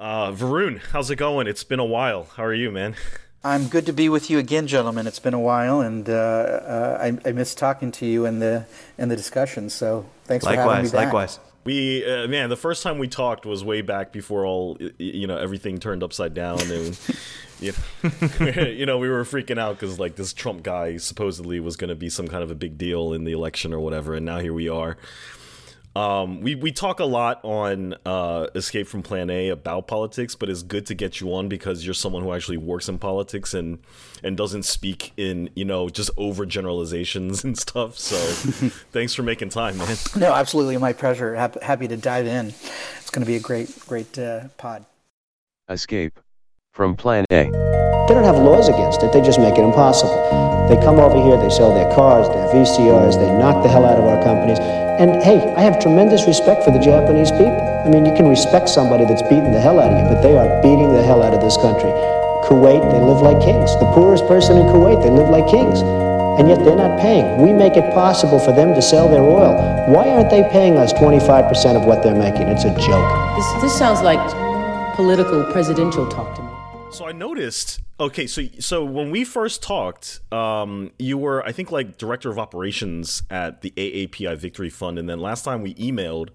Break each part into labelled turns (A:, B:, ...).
A: Uh, Varun, how's it going? It's been a while. How are you, man?
B: I'm good to be with you again, gentlemen. It's been a while, and uh, uh, I, I miss talking to you and the and the discussions. So thanks
C: likewise,
B: for having me back.
C: Likewise,
A: we uh, man, the first time we talked was way back before all you know everything turned upside down, and you know, you know we were freaking out because like this Trump guy supposedly was going to be some kind of a big deal in the election or whatever, and now here we are. Um, we we talk a lot on uh, Escape from Plan A about politics, but it's good to get you on because you're someone who actually works in politics and and doesn't speak in you know just over generalizations and stuff. So thanks for making time, man.
B: No, absolutely, my pleasure. Happy to dive in. It's going to be a great great uh, pod.
D: Escape from Plan A.
E: They don't have laws against it. They just make it impossible. They come over here. They sell their cars, their VCRs. They knock the hell out of our companies and hey, I have tremendous respect for the Japanese people. I mean, you can respect somebody that's beating the hell out of you, but they are beating the hell out of this country. Kuwait, they live like kings. The poorest person in Kuwait, they live like kings. And yet they're not paying. We make it possible for them to sell their oil. Why aren't they paying us 25% of what they're making? It's a joke.
F: This, this sounds like political presidential talk to me.
A: So I noticed. Okay, so so when we first talked, um, you were I think like director of operations at the AAPI Victory Fund, and then last time we emailed,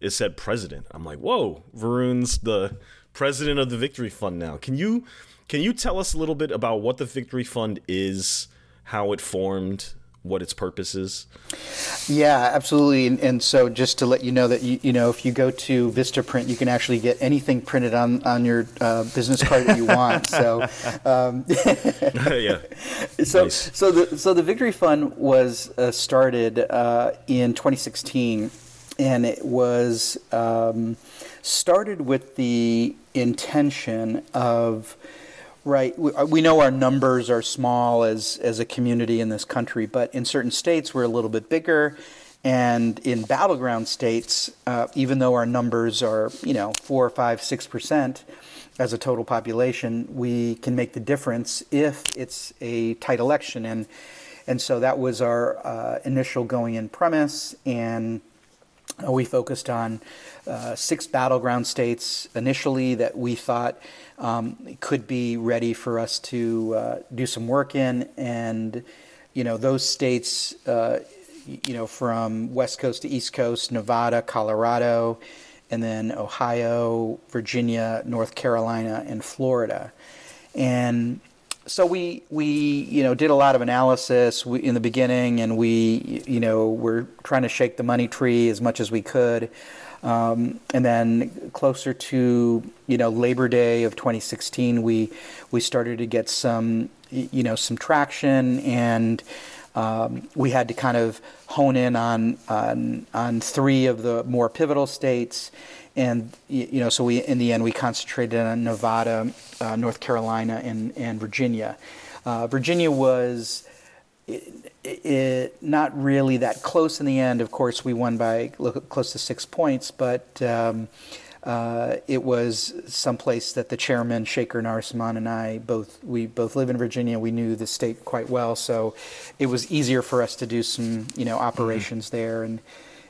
A: it said president. I'm like, whoa, Varun's the president of the Victory Fund now. Can you can you tell us a little bit about what the Victory Fund is, how it formed, what its purpose is?
B: Yeah, absolutely. And, and, so, just to let you know that you, you know, if you go to Vistaprint, you can actually get anything printed on on your uh, business card that you want. So, um,
A: yeah.
B: So, nice. so the so the Victory Fund was uh, started uh, in 2016, and it was um, started with the intention of Right. Uh, we know our numbers are small as, as a community in this country, but in certain states we're a little bit bigger. And in battleground states, uh, even though our numbers are, you know, four, five, six percent as a total population, we can make the difference if it's a tight election. And and so that was our uh, initial going in premise. And uh, we focused on uh, six battleground states initially that we thought um, could be ready for us to uh, do some work in. And, you know, those states, uh, you know, from West Coast to East Coast, Nevada, Colorado, and then Ohio, Virginia, North Carolina, and Florida. And so we we you know did a lot of analysis in the beginning, and we you know were trying to shake the money tree as much as we could. Um, and then closer to you know Labor Day of 2016, we we started to get some you know some traction, and um, we had to kind of hone in on, on on three of the more pivotal states, and you know so we in the end we concentrated on Nevada, uh, North Carolina, and and Virginia. Uh, Virginia was it, it, not really that close in the end. Of course, we won by close to six points, but um, uh, it was someplace that the chairman, Shekar Narasimhan, and I both we both live in Virginia. We knew the state quite well, so it was easier for us to do some you know operations mm-hmm. there and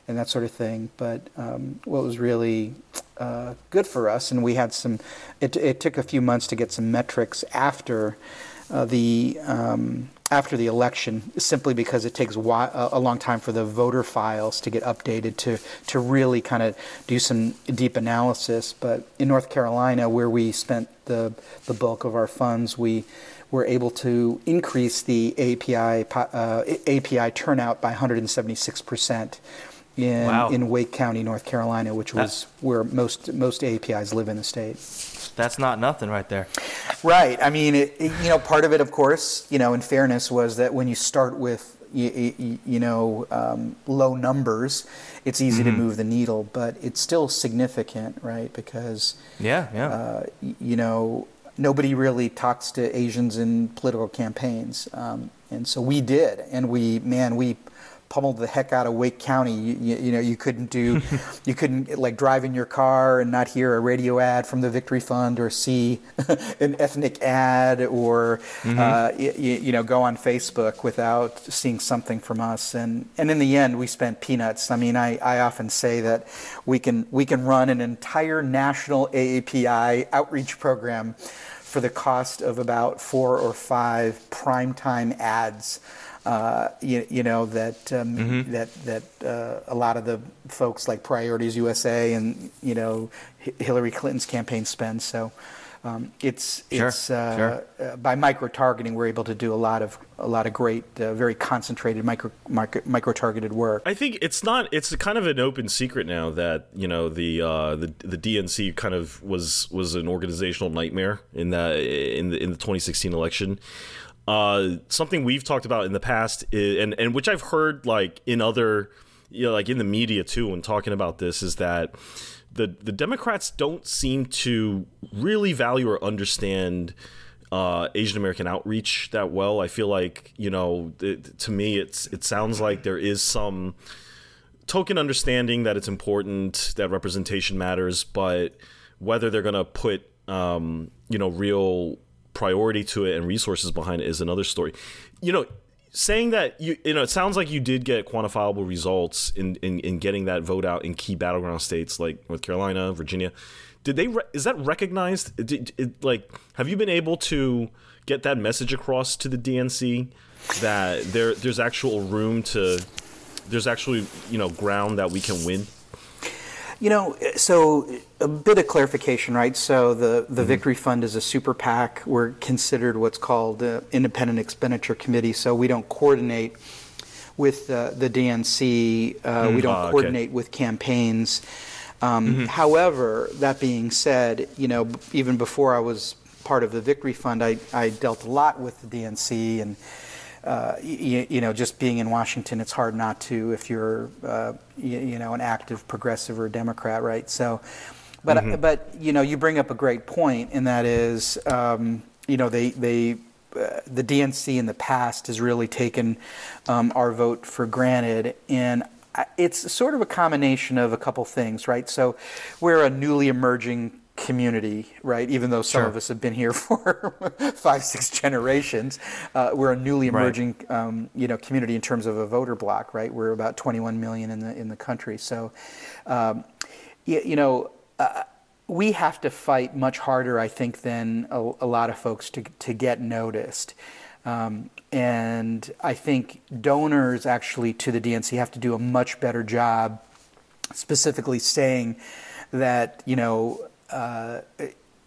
B: and that sort of thing. But um, what was really uh, good for us, and we had some. It, it took a few months to get some metrics after uh, the um, after the election, simply because it takes a long time for the voter files to get updated to to really kind of do some deep analysis. But in North Carolina, where we spent the the bulk of our funds, we were able to increase the API uh, API turnout by 176 percent in wow. in Wake County, North Carolina, which was where most most APIs live in the state.
C: That's not nothing right there.
B: Right. I mean, it, it, you know, part of it, of course, you know, in fairness, was that when you start with you, you know um, low numbers, it's easy mm-hmm. to move the needle, but it's still significant, right? Because
C: yeah, yeah,
B: uh, you know, nobody really talks to Asians in political campaigns, um, and so we did, and we man, we pummeled the heck out of Wake County. You, you, you know, you couldn't do, you couldn't like drive in your car and not hear a radio ad from the Victory Fund or see an ethnic ad or, uh, you, you know, go on Facebook without seeing something from us. And and in the end, we spent peanuts. I mean, I, I often say that we can we can run an entire national AAPI outreach program for the cost of about four or five primetime ads. Uh, you, you know that um, that that uh, a lot of the folks like Priorities USA and you know H- Hillary Clinton's campaign spend. So um, it's
C: Sure,
B: it's uh,
C: sure.
B: uh, by micro targeting we're able to do a lot of a lot of great, uh, very concentrated micro micro targeted work.
A: I think it's not. It's kind of an open secret now that you know the uh, the the DNC kind of was was an organizational nightmare in the in the in the 2016 election. Uh, something we've talked about in the past, i and and which I've heard like in other, you know, like in the media too, when talking about this, is that the the Democrats don't seem to really value or understand uh, Asian American outreach that well. I feel like you know, it, to me, it's it sounds like there is some token understanding that it's important that representation matters, but whether they're gonna put um, you know real priority to it and resources behind it is another story. You know, saying that you you know it sounds like you did get quantifiable results in in, in getting that vote out in key battleground states like North Carolina, Virginia. Did they re- is that recognized? Did, it, like have you been able to get that message across to the DNC that there there's actual room to there's actually you know ground that we can win?
B: You know, eh, so eh, a bit of clarification, right? So the, the mm-hmm. Victory Fund is a super PAC. We're considered what's called the Independent Expenditure Committee, so we don't coordinate with uh, the DNC. Uh, mm-hmm. we don't
A: ah, okay.
B: coordinate with campaigns. Um, mm-hmm. However, that being said, you know, b- even before I was part of the Victory Fund, I, I dealt a lot with the DNC and uh, you, you know, just being in Washington, it's hard not to if you're, uh, you, you know, an active progressive or Democrat, right? So, but but you know, you bring up a great point, and that is, um, you know, they they. Uh, the DNC in the past has really taken um, our vote for granted, and I- it's sort of a combination of a couple things, right? So, we're a newly emerging community, right? Even though some
C: Sure.
B: of us have been here for five, six generations, uh, we're a newly
C: Right.
B: emerging, um, you know, community in terms of a voter block, right? We're about 21 million in the in the country, so, um, you, you know. Uh, we have to fight much harder, I think, than a, a lot of folks to, to get noticed. Um, and I think donors actually to the DNC have to do a much better job specifically saying that you know uh,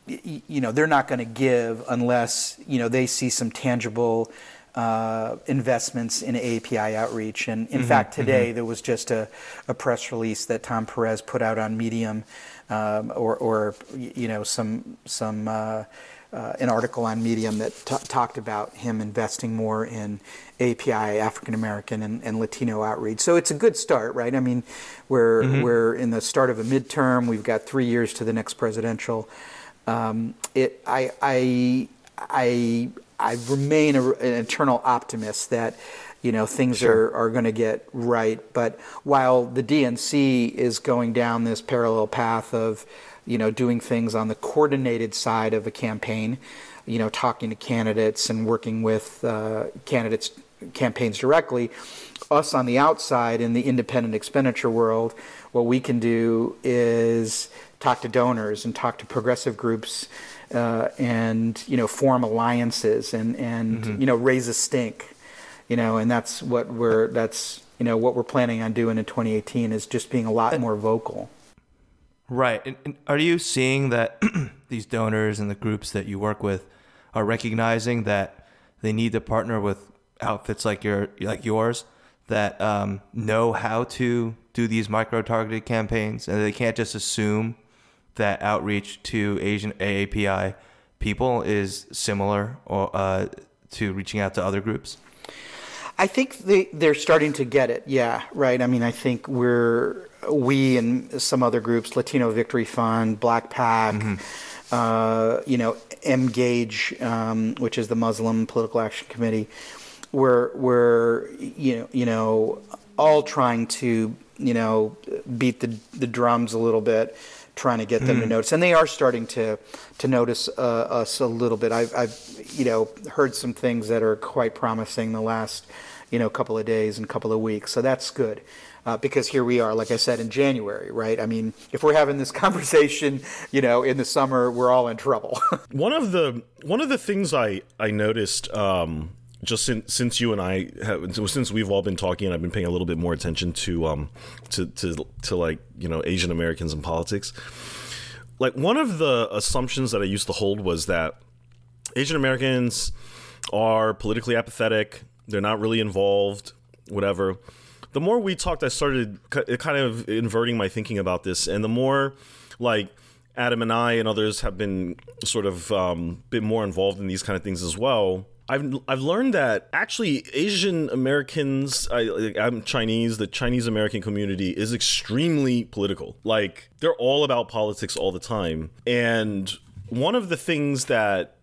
B: you know they're not going to give unless you know they see some tangible uh, investments in API outreach. And in fact, today there was just a, a press release that Tom Perez put out on Medium, um, or, or you know some some. Uh, uh, an article on Medium that t- talked about him investing more in API, African American and, and Latino outreach. So it's a good start, right? I mean, we're we're in the start of a midterm. We've got three years to the next presidential. Um, it, I, I, I, I remain a, an eternal optimist that you know things are, are going to get right. But while the DNC is going down this parallel path of you know doing things on the coordinated side of a campaign, you know talking to candidates and working with uh, candidates campaigns directly. Us on the outside in the independent expenditure world, what we can do is talk to donors and talk to progressive groups uh, and you know form alliances and and you know raise a stink you know and that's what we're that's you know what we're planning on doing in 2018 is just being a lot more vocal
C: Right. And, and are you seeing that these donors and the groups that you work with are recognizing that they need to partner with outfits like your like yours that um, know how to do these micro targeted campaigns and they can't just assume that outreach to Asian AAPI people is similar or uh, to reaching out to other groups?
B: I think they they're starting to get it. Yeah, right. I mean, I think we're we and some other groups, Latino Victory Fund, Black Pac, uh, you know, Emgage, um, which is the Muslim Political Action Committee. We're we're you know you know all trying to you know beat the the drums a little bit, trying to get them to notice, and they are starting to to notice uh, us a little bit. I've I've you know heard some things that are quite promising the last you know couple of days and couple of weeks, so that's good. Uh, because here we are, like I said, in January, right? I mean, if we're having this conversation, you know, in the summer, we're all in trouble.
A: One of the one of the things I I noticed um, just since since you and I have since we've all been talking and I've been paying a little bit more attention to um to to to like you know Asian Americans in politics. Like one of the assumptions that I used to hold was that Asian Americans are politically apathetic. They're not really involved. Whatever. The more we talked, I started kind of inverting my thinking about this, and the more like Adam and I and others have been sort of um, been more involved in these kind of things as well. I've I've learned that actually Asian Americans, I, I'm Chinese. The Chinese American community is extremely political. Like they're all about politics all the time. And one of the things that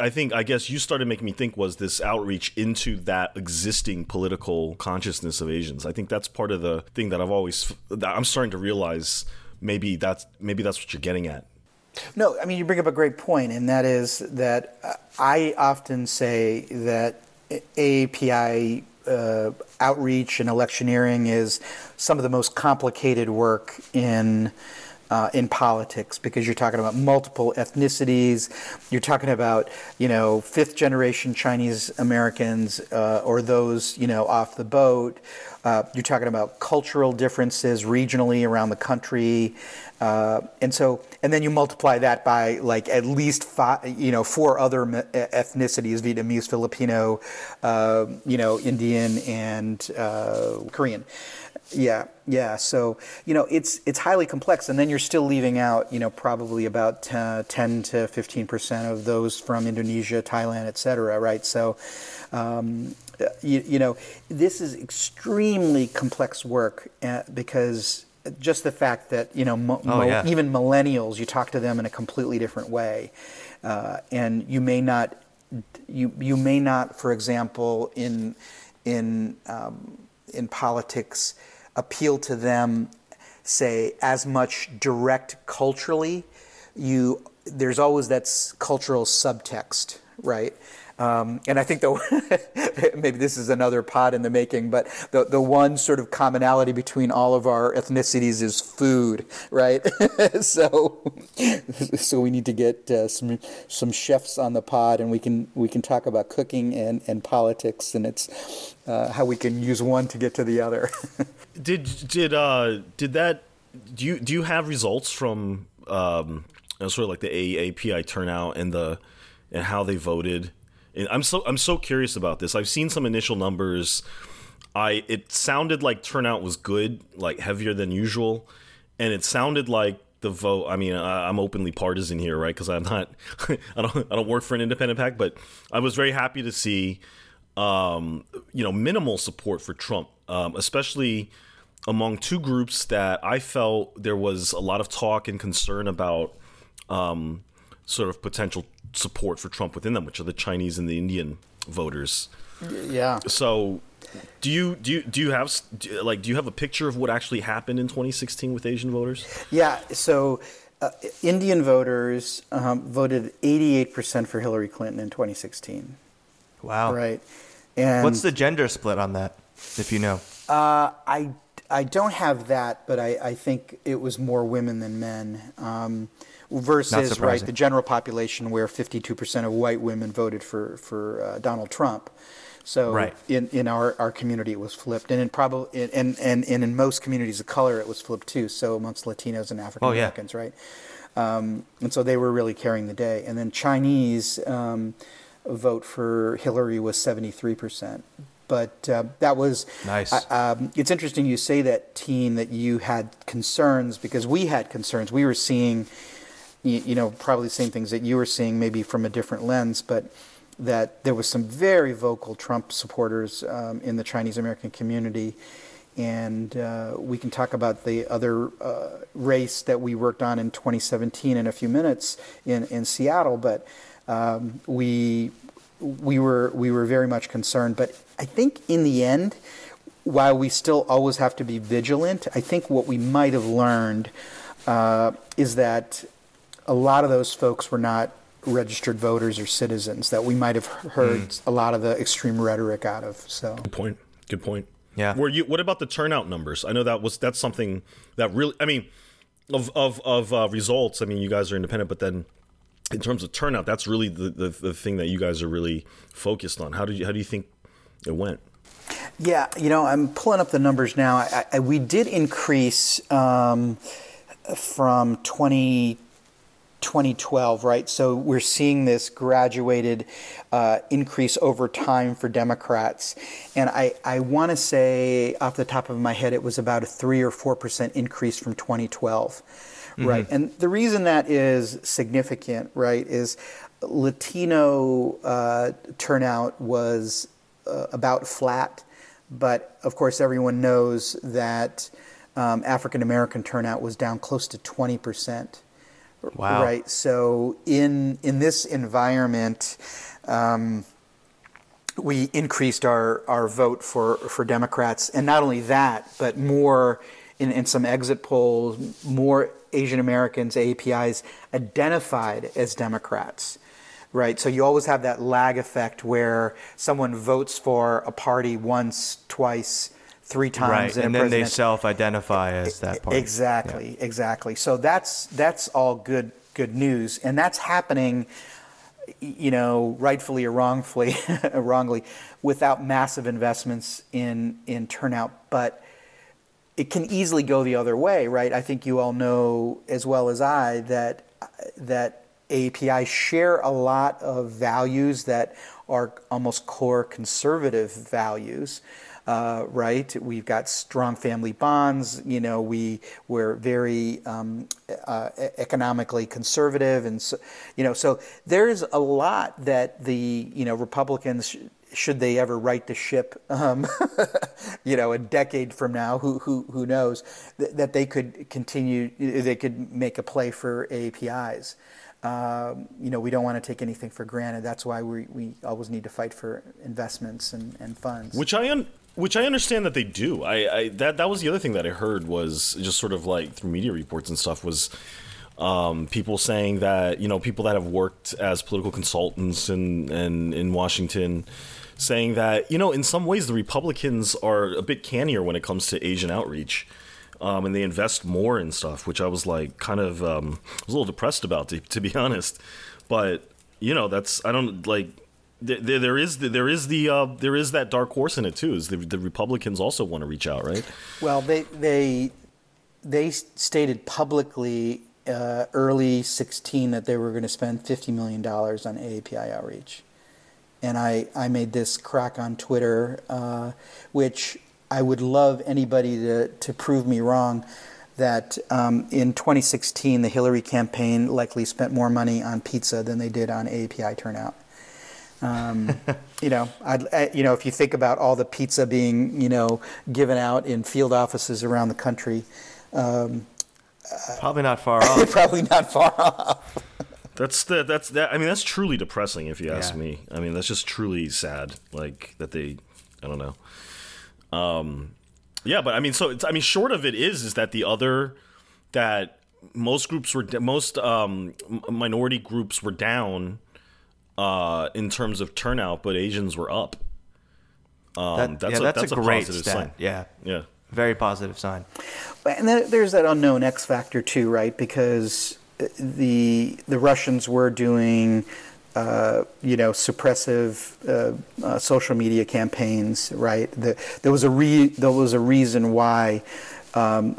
A: I think I guess you started making me think was this outreach into that existing political consciousness of Asians. I think that's part of the thing that I've always that I'm starting to realize maybe that's maybe that's what you're getting at.
B: No, I mean, you bring up a great point, and that is that uh, I often say that AAPI uh, outreach and electioneering is some of the most complicated work in. Uh, in politics, because you're talking about multiple ethnicities, you're talking about you know fifth generation Chinese Americans uh, or those you know off the boat. Uh, you're talking about cultural differences regionally around the country, uh, and so and then you multiply that by like at least five, you know, four other ethnicities: Vietnamese, Filipino, uh, you know, Indian, and uh, Korean. Yeah, yeah. So you know, it's it's highly complex, and then you're still leaving out, you know, probably about 10, 10 to fifteen percent of those from Indonesia, Thailand, et cetera. Right. So. Um, you, you know, this is extremely complex work uh, because just the fact that you know mo-
C: Oh,
B: mo-
C: yeah.
B: even millennials you talk to them in a completely different way. Uh, and you may not you you may not for example in in um, in politics appeal to them say as much direct culturally. You there's always that s- cultural subtext right um, and I think the maybe this is another pod in the making, but the the one sort of commonality between all of our ethnicities is food, right? so so we need to get uh, some some chefs on the pod, and we can we can talk about cooking and, and politics, and it's uh, how we can use one to get to the other.
A: Did did uh did that do you do you have results from um sort of like the AAPI turnout and the and how they voted? And I'm so I'm so curious about this. I've seen some initial numbers. I it sounded like turnout was good, like heavier than usual, and it sounded like the vote. I mean, I, I'm openly partisan here, right? Because I'm not, I don't, I don't work for an independent PAC, but I was very happy to see, um, you know, minimal support for Trump, um, especially among two groups that I felt there was a lot of talk and concern about, um, sort of potential support for Trump within them, which are the Chinese and the Indian voters.
B: yeah.
A: So, do you do you do you have do, like do you have a picture of what actually happened in 2016 with Asian voters?
B: Yeah, so uh, Indian voters um, voted 88% for Hillary Clinton in 2016.
C: Wow.
B: Right. And
C: What's the gender split on that, if you know?
B: Uh, I, I don't have that, but I, I think it was more women than men. Um, versus right the general population where 52% of white women voted for for uh, Donald Trump. So
C: Right.
B: in, in our, our community it was flipped, and in probably and, and and in most communities of color it was flipped too. So amongst Latinos and African
C: Oh, yeah.
B: Americans, right? Um, and so they were really carrying the day. And then Chinese um, vote for Hillary was 73%. But uh, that was
C: Nice.
B: I- um, it's interesting you say that, Teen, that you had concerns because we had concerns. We were seeing, you, you know, probably the same things that you were seeing, maybe from a different lens, but that there was some very vocal Trump supporters um, in the Chinese American community. And uh, we can talk about the other uh, race that we worked on in 2017 in a few minutes in, in Seattle. But um, we we were we were very much concerned. But I think in the end, while we still always have to be vigilant, I think what we might have learned uh, is that a lot of those folks were not registered voters or citizens that we might have heard mm. a lot of the extreme rhetoric out of. So
A: good point. Good point.
C: Yeah.
A: Were you? What about the turnout numbers? I know that was that's something that really. I mean, of of of uh, results. I mean, you guys are independent, but then in terms of turnout, that's really the, the, the thing that you guys are really focused on. How did you how do you think it went?
B: Yeah, you know, I'm pulling up the numbers now. I, I, we did increase um, from 20 2012, right? So we're seeing this graduated uh, increase over time for Democrats. And I, I want to say, off the top of my head, it was about a 3 or 4% increase from 2012, mm-hmm. right? And the reason that is significant, right, is Latino uh, turnout was uh, about flat. But of course, everyone knows that um, African American turnout was down close to 20 percent.
C: Wow.
B: Right. So in in this environment, um, we increased our, our vote for, for Democrats, and not only that, but more in, in some exit polls, more Asian Americans, APIs identified as Democrats. Right, so you always have that lag effect where someone votes for a party once, twice, three times.
C: Right, and then they self-identify as that party.
B: Exactly, yeah. exactly. So that's that's all good good news, and that's happening, you know, rightfully or wrongfully, wrongly, without massive investments in in turnout, but. It can easily go the other way, right? I think you all know as well as I that that API share a lot of values that are almost core conservative values uh, right? We've got strong family bonds. You know, we we're very um, uh, economically conservative, and so, you know, so there's a lot that the you know Republicans. Should they ever right the ship, um, you know, a decade from now, who who who knows, th- that they could continue, they could make a play for APIs. Um, you know, we don't want to take anything for granted. That's why we, we always need to fight for investments and, and funds.
A: Which I un- which I understand that they do. I, I that that was the other thing that I heard was just sort of like through media reports and stuff was um, people saying that you know people that have worked as political consultants in in, in Washington saying that you know in some ways the Republicans are a bit cannier when it comes to Asian outreach. Um, and they invest more in stuff, which I was like kind of um, was a little depressed about, to, to be honest. But you know, that's I don't like there, there is the, there is the uh, there is that dark horse in it too. Is the, the Republicans also want to reach out, right?
B: Well, they they they stated publicly uh, early 16 that they were going to spend 50 million dollars on AAPI outreach, and I I made this crack on Twitter, uh, which I would love anybody to to prove me wrong. That um, in 2016, the Hillary campaign likely spent more money on pizza than they did on AAPI turnout. Um, you know, I, you know, if you think about all the pizza being, you know, given out in field offices around the country, um,
C: probably not far off.
B: probably not far off.
A: That's the that's that. I mean, that's truly depressing, if you ask yeah. me. I mean, that's just truly sad. Like that they, I don't know. Um, yeah, but I mean, so it's, I mean, short of it is is that the other that most groups were most um, minority groups were down uh, in terms of turnout, but Asians were up.
C: Um, that, that's yeah, a, that's, that's a, a great stat. Sign. Yeah,
A: yeah,
C: very positive sign.
B: And there's that unknown X factor too, right? Because the the Russians were doing. Uh, you know, suppressive uh, uh, social media campaigns, right? The, there was a re- there was a reason why, um,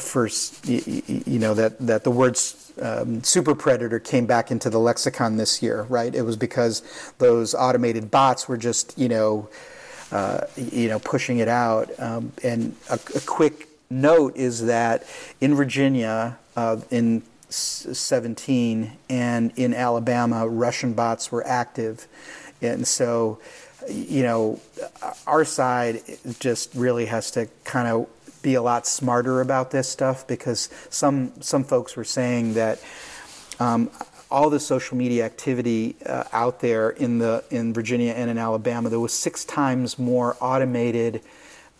B: first, you, you know, that that the words um, super predator came back into the lexicon this year, right? It was because those automated bots were just, you know, uh, you know, pushing it out. Um, and a, a, quick note is that in Virginia, uh, in 17 and in Alabama, Russian bots were active, and so, you know, our side just really has to kind of be a lot smarter about this stuff because some some folks were saying that um, all the social media activity uh, out there in the in Virginia and in Alabama, there was six times more automated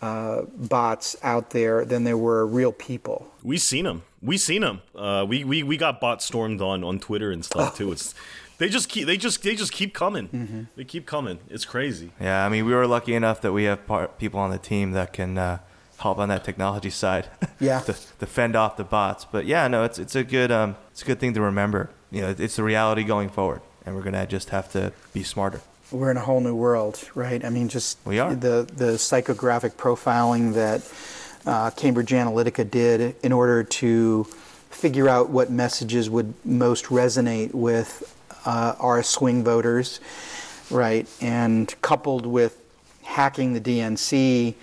B: uh, bots out there than there were real people.
A: We seen them. We seen them. Uh, we, we we got bot stormed on on Twitter and stuff too. It's they just keep they just they just keep coming. They keep coming. It's crazy.
C: Yeah, I mean, we were lucky enough that we have part, people on the team that can uh, help on that technology side.
B: Yeah.
C: to, to fend off the bots. But yeah, no, it's it's a good um, it's a good thing to remember. You know, it's the reality going forward, and we're gonna just have to be smarter.
B: We're in a whole new world, right? I mean, just
C: We are.
B: the the psychographic profiling that uh, Cambridge Analytica did in order to figure out what messages would most resonate with uh, our swing voters, right? And coupled with hacking the DNC,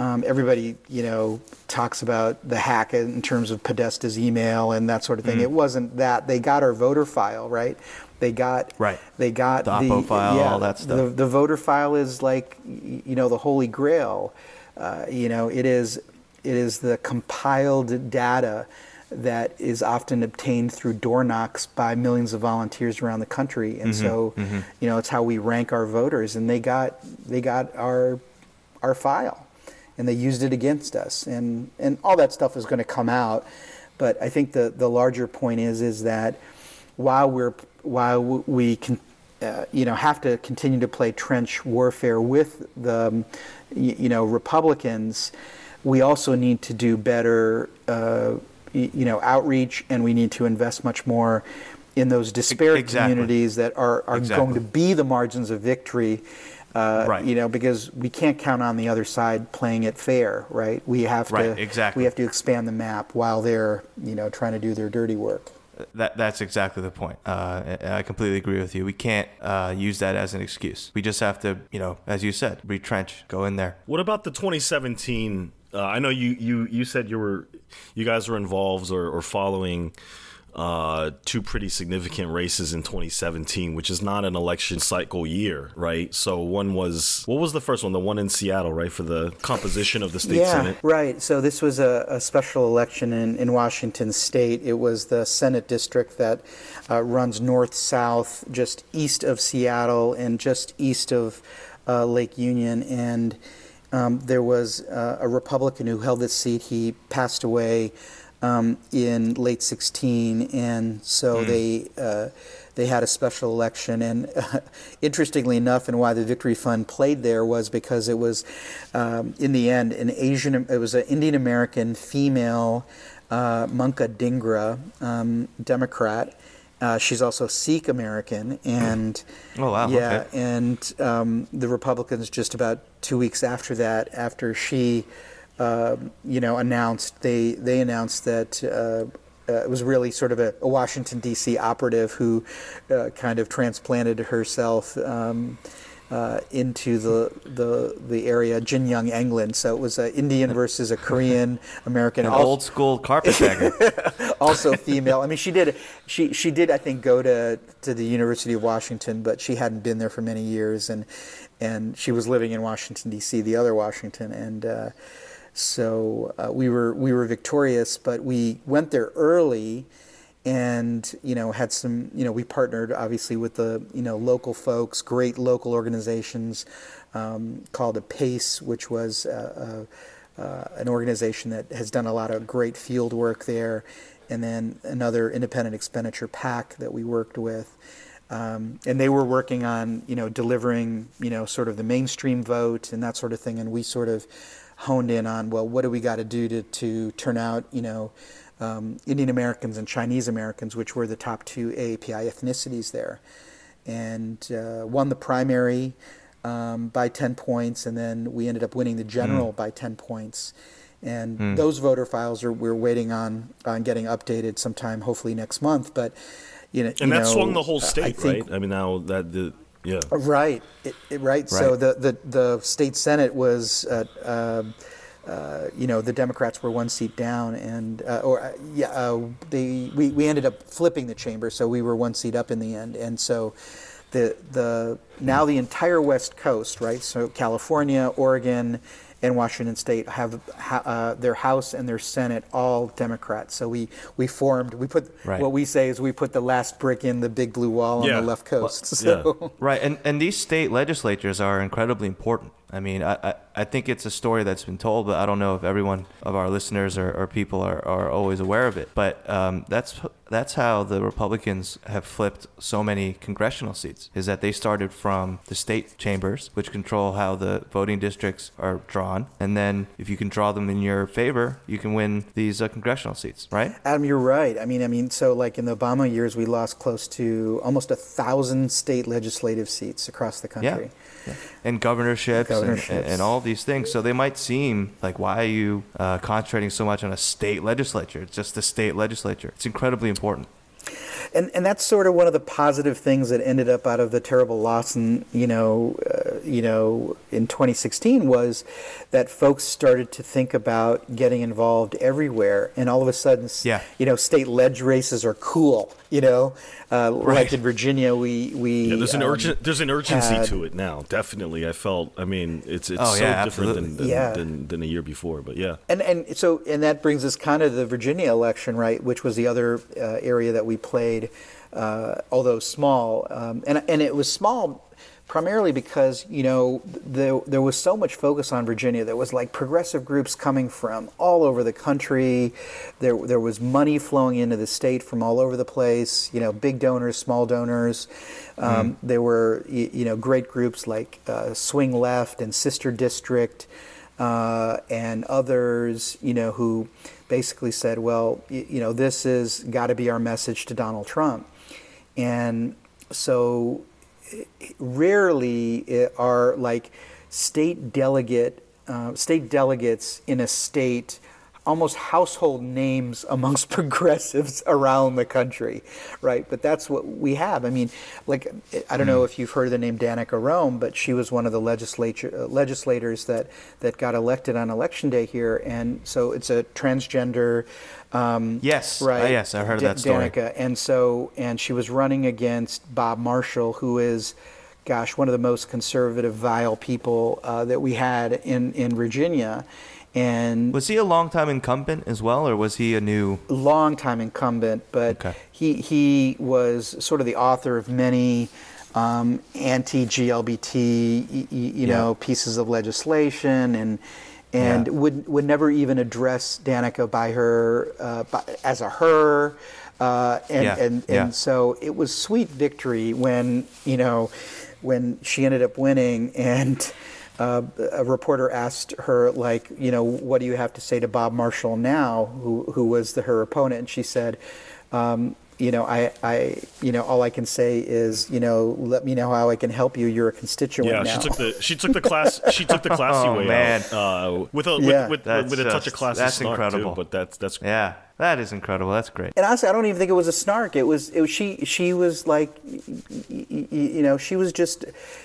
B: um, everybody, you know, talks about the hack in terms of Podesta's email and that sort of thing.
C: Mm.
B: It wasn't that. They got our voter file, right? They got
C: Right.
B: They got
C: The Oppo file, all that stuff.
B: The, the voter file is like, you know, the holy grail. Uh, you know, it is it is the compiled data that is often obtained through door knocks by millions of volunteers around the country, and so you know it's how we rank our voters. And they got they got our our file, and they used it against us, and and all that stuff is going to come out. But I think the the larger point is is that while we're while we can uh, you know have to continue to play trench warfare with the you know Republicans, we also need to do better uh, you know outreach, and we need to invest much more in those disparate
C: exactly.
B: communities that are are
C: Exactly.
B: going to be the margins of victory. Uh,
C: Right.
B: You know, because we can't count on the other side playing it fair, right? We have to
C: Right, exactly.
B: we have to expand the map while they're you know trying to do their dirty work.
C: That that's exactly the point. Uh, I completely agree with you. We can't uh, use that as an excuse. We just have to, you know, as you said, retrench, go in there.
A: What about the 2017? Uh, I know you, you you said you were you guys were involved or, or following uh, two pretty significant races in 2017, which is not an election cycle year, right? So one was what was the first one? The one in Seattle, right, for the composition of the state
B: yeah,
A: senate.
B: right. So this was a, a special election in, in Washington State. It was the Senate district that uh, runs north south, just east of Seattle and just east of uh, Lake Union. And um, there was uh, a Republican who held this seat. He passed away um, in late 16, and so they. Uh, they had a special election, and interestingly enough, and why the Victory Fund played there was because it was, um, in the end, an Asian. It was an Indian American female, uh, Manka Dhingra, um, Democrat. Uh, she's also Sikh American, and
C: Oh, wow,
B: yeah,
C: okay.
B: and um, the Republicans just about two weeks after that, after she, um, you know, announced they they announced that. Uh, uh, it was really sort of a, a Washington D.C. operative who uh, kind of transplanted herself um, uh, into the, the the area, Jin Young Englund. So it was an Indian versus a Korean American.
C: An old school carpetbagger.
B: also female. I mean, she did. She she did. I think go to to the University of Washington, but she hadn't been there for many years, and and she was living in Washington D.C., the other Washington, and uh, so uh, we were we were victorious, but we went there early. And you know had some you know we partnered obviously with the you know local folks, great local organizations um, called a PACE, which was uh, uh, uh, an organization that has done a lot of great field work there, and then another independent expenditure PAC that we worked with. Um, and they were working on, you know, delivering, you know, sort of the mainstream vote and that sort of thing. And we sort of honed in on, well, what do we got to do to, to turn out, you know, um, Indian Americans and Chinese Americans, which were the top two AAPI ethnicities there, and uh, won the primary um, by 10 points, and then we ended up winning the general by 10 points. And those voter files are we're waiting on on getting updated sometime, hopefully next month. But you know,
A: And
B: you
A: that
B: know,
A: swung the whole state,
B: I
A: state,
B: think-
A: right? I mean, now that the yeah.
B: Right, it, it- right. So the, the the state senate was, uh, uh, uh, you know, the Democrats were one seat down, and uh, or uh, yeah, uh, they we, we ended up flipping the chamber, so we were one seat up in the end, and so the the now the entire West Coast, right? So California, Oregon, in Washington State have ha- uh, their House and their Senate all Democrats. So we we formed we put
C: Right.
B: what we say is we put the last brick in the big blue wall
A: Yeah.
B: on the left coast. So
C: Right, and and these state legislatures are incredibly important. I mean, I, I, I think it's a story that's been told, but I don't know if everyone of our listeners or, or people are, are always aware of it. But um, that's that's how the Republicans have flipped so many congressional seats. Is that they started from the state chambers, which control how the voting districts are drawn, and then if you can draw them in your favor, you can win these uh, congressional seats. Right?
B: Adam, you're right. I mean, I mean, so like in the Obama years, we lost close to almost a thousand state legislative seats across the country.
C: Yeah. And governorships, and-
B: Governorships.
C: And, and all these things. So they might seem like, why are you uh, concentrating so much on a state legislature? It's just the state legislature. It's incredibly important.
B: and and that's sort of one of the positive things that ended up out of the terrible loss in you know uh, you know in 2016 was that folks started to think about getting involved everywhere and all of a sudden
C: Yeah.
B: you know state ledge races are cool you know uh, like
C: Right.
B: in Virginia we we
A: Yeah, there's an
B: um,
A: urgent there's an urgency
B: had-
A: to it now. Definitely, I felt. I mean, it's it's
C: Oh,
A: so
C: yeah,
A: different than than,
B: Yeah.
A: than than a year before. But yeah,
B: And and so and that brings us kind of to the Virginia election, right, which was the other uh, area that we played, uh, although small, um, and and it was small primarily because you know there there was so much focus on Virginia. There was like progressive groups coming from all over the country. There there was money flowing into the state from all over the place. You know, big donors, small donors. Um, There were y- you know great groups like uh, Swing Left and Sister District uh, and others, you know, who basically said, well, y- you know, this has got to be our message to Donald Trump. And so rarely are like state delegate, uh, state delegates in a state almost household names amongst progressives around the country, right? But that's what we have. I mean, like I don't know if you've heard of the name Danica Roem, but she was one of the legislature uh, legislators that that got elected on election day here, and so it's a transgender. Um,
C: Yes.
B: right.
C: Uh, yes, I heard of that story.
B: Danica, and so and she was running against Bob Marshall, who is. Gosh, one of the most conservative, vile people uh, that we had in, in Virginia, and
C: Was he a long time incumbent as well, or was he a new?
B: long time incumbent, but
C: Okay.
B: he he was sort of the author of many um, anti-GLBT, y- y- you
C: Yeah.
B: know, pieces of legislation, and and
C: Yeah.
B: would would never even address Danica by her uh, by, as a her. Uh, and,
C: Yeah,
B: and, and
C: yeah.
B: so it was sweet victory when you know when she ended up winning and uh, a reporter asked her like you know what do you have to say to Bob Marshall now who who was the, her opponent and she said um, you know I, I you know all I can say is you know let me know how I can help you you're a constituent
A: yeah.
B: now
A: She took the she took the class she took the classy
C: Oh,
A: way
C: man.
A: out uh, with a
B: Yeah.
A: with, with, with a touch
C: just-
A: of classy
C: that's incredible.
A: too. But that's that's
C: Yeah, that is incredible. That's great.
B: and honestly, I don't even think it was a snark. It was, it was she. She was like, you know, she was just,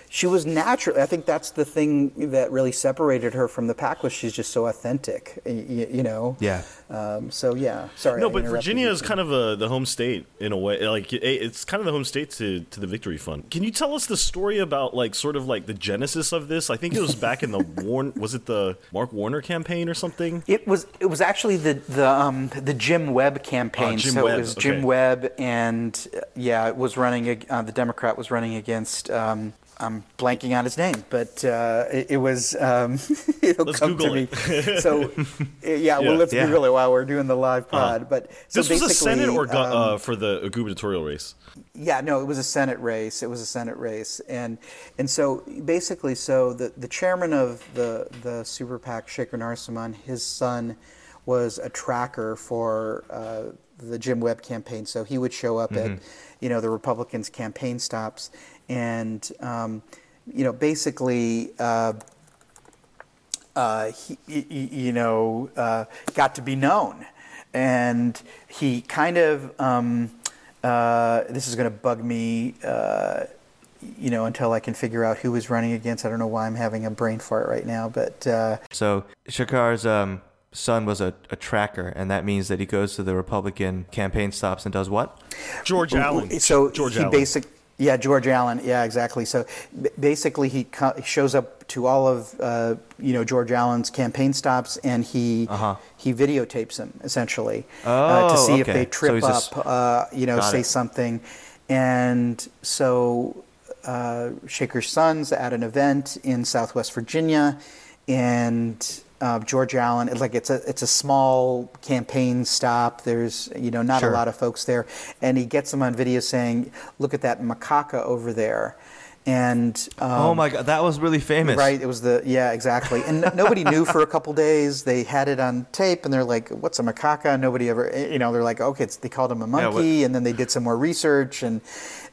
B: she was natural. I think that's the thing that really separated her from the pack was she's just so authentic. You, you know.
C: Yeah.
B: Um, so yeah. Sorry.
A: no,
B: I
A: but Virginia is kind of a, the home state in a way. Like it's kind of the home state to, to the Victory Fund. Can you tell us the story about like sort of like the genesis of this? I think it was back in the Warren. Was it the Mark Warner campaign or something?
B: It was it was actually the the um, the Jim Webb campaign.
A: Ah, Jim
B: so
A: Webb,
B: it was Jim
A: okay.
B: Webb, and uh, yeah, it was running. Uh, the Democrat was running against. Um, I'm blanking on his name, but uh, it, it was. Um, it'll
A: Let's
B: come
A: Google
B: to me.
A: it.
B: so, uh, yeah,
A: Yeah.
B: well, let's
C: Yeah.
B: Google it while we're doing the live pod. but so
A: this was a
B: basically,
A: Senate or
B: um,
A: uh, for the gubernatorial race?
B: yeah, no, it was a Senate race. It was a Senate race, and and so basically, so the the chairman of the the super PAC, Shekar Narasimhan, his son was a tracker for uh, the Jim Webb campaign. So he would show up at you know the Republicans' campaign stops, and um, you know basically. Uh, uh, he, you know, uh, got to be known. And he kind of, um, uh, this is going to bug me, uh, you know, until I can figure out who was running against. I don't know why I'm having a brain fart right now, but uh,
C: So Shekar's um, son was a, a tracker, and that means that he goes to the Republican campaign stops and does what?
A: George Allen.
B: so
A: George
B: he
A: Allen.
B: basic Yeah, George Allen. Yeah, exactly. So b- basically, he co- shows up to all of uh, you know George Allen's campaign stops, and he
C: Uh-huh.
B: he videotapes them essentially uh,
C: Oh,
B: to see if
C: okay.
B: they
C: So
B: trip
C: he's
B: up,
C: just-
B: uh, you know, say
C: it.
B: something. And so uh, Shekar's son's at an event in Southwest Virginia, and uh, George Allen. It's like it's a it's a small campaign stop. There's you know not
C: Sure.
B: a lot of folks there, and he gets them on video saying, "Look at that macaca over there," and um,
C: oh my god, that was really famous.
B: Right, it was the yeah, exactly. And nobody knew for a couple days. They had it on tape, and they're like, "What's a macaca?" Nobody ever, eh, you know, they're like, "Okay," it's, they called him a
C: Yeah,
B: monkey, and then they did some more research, and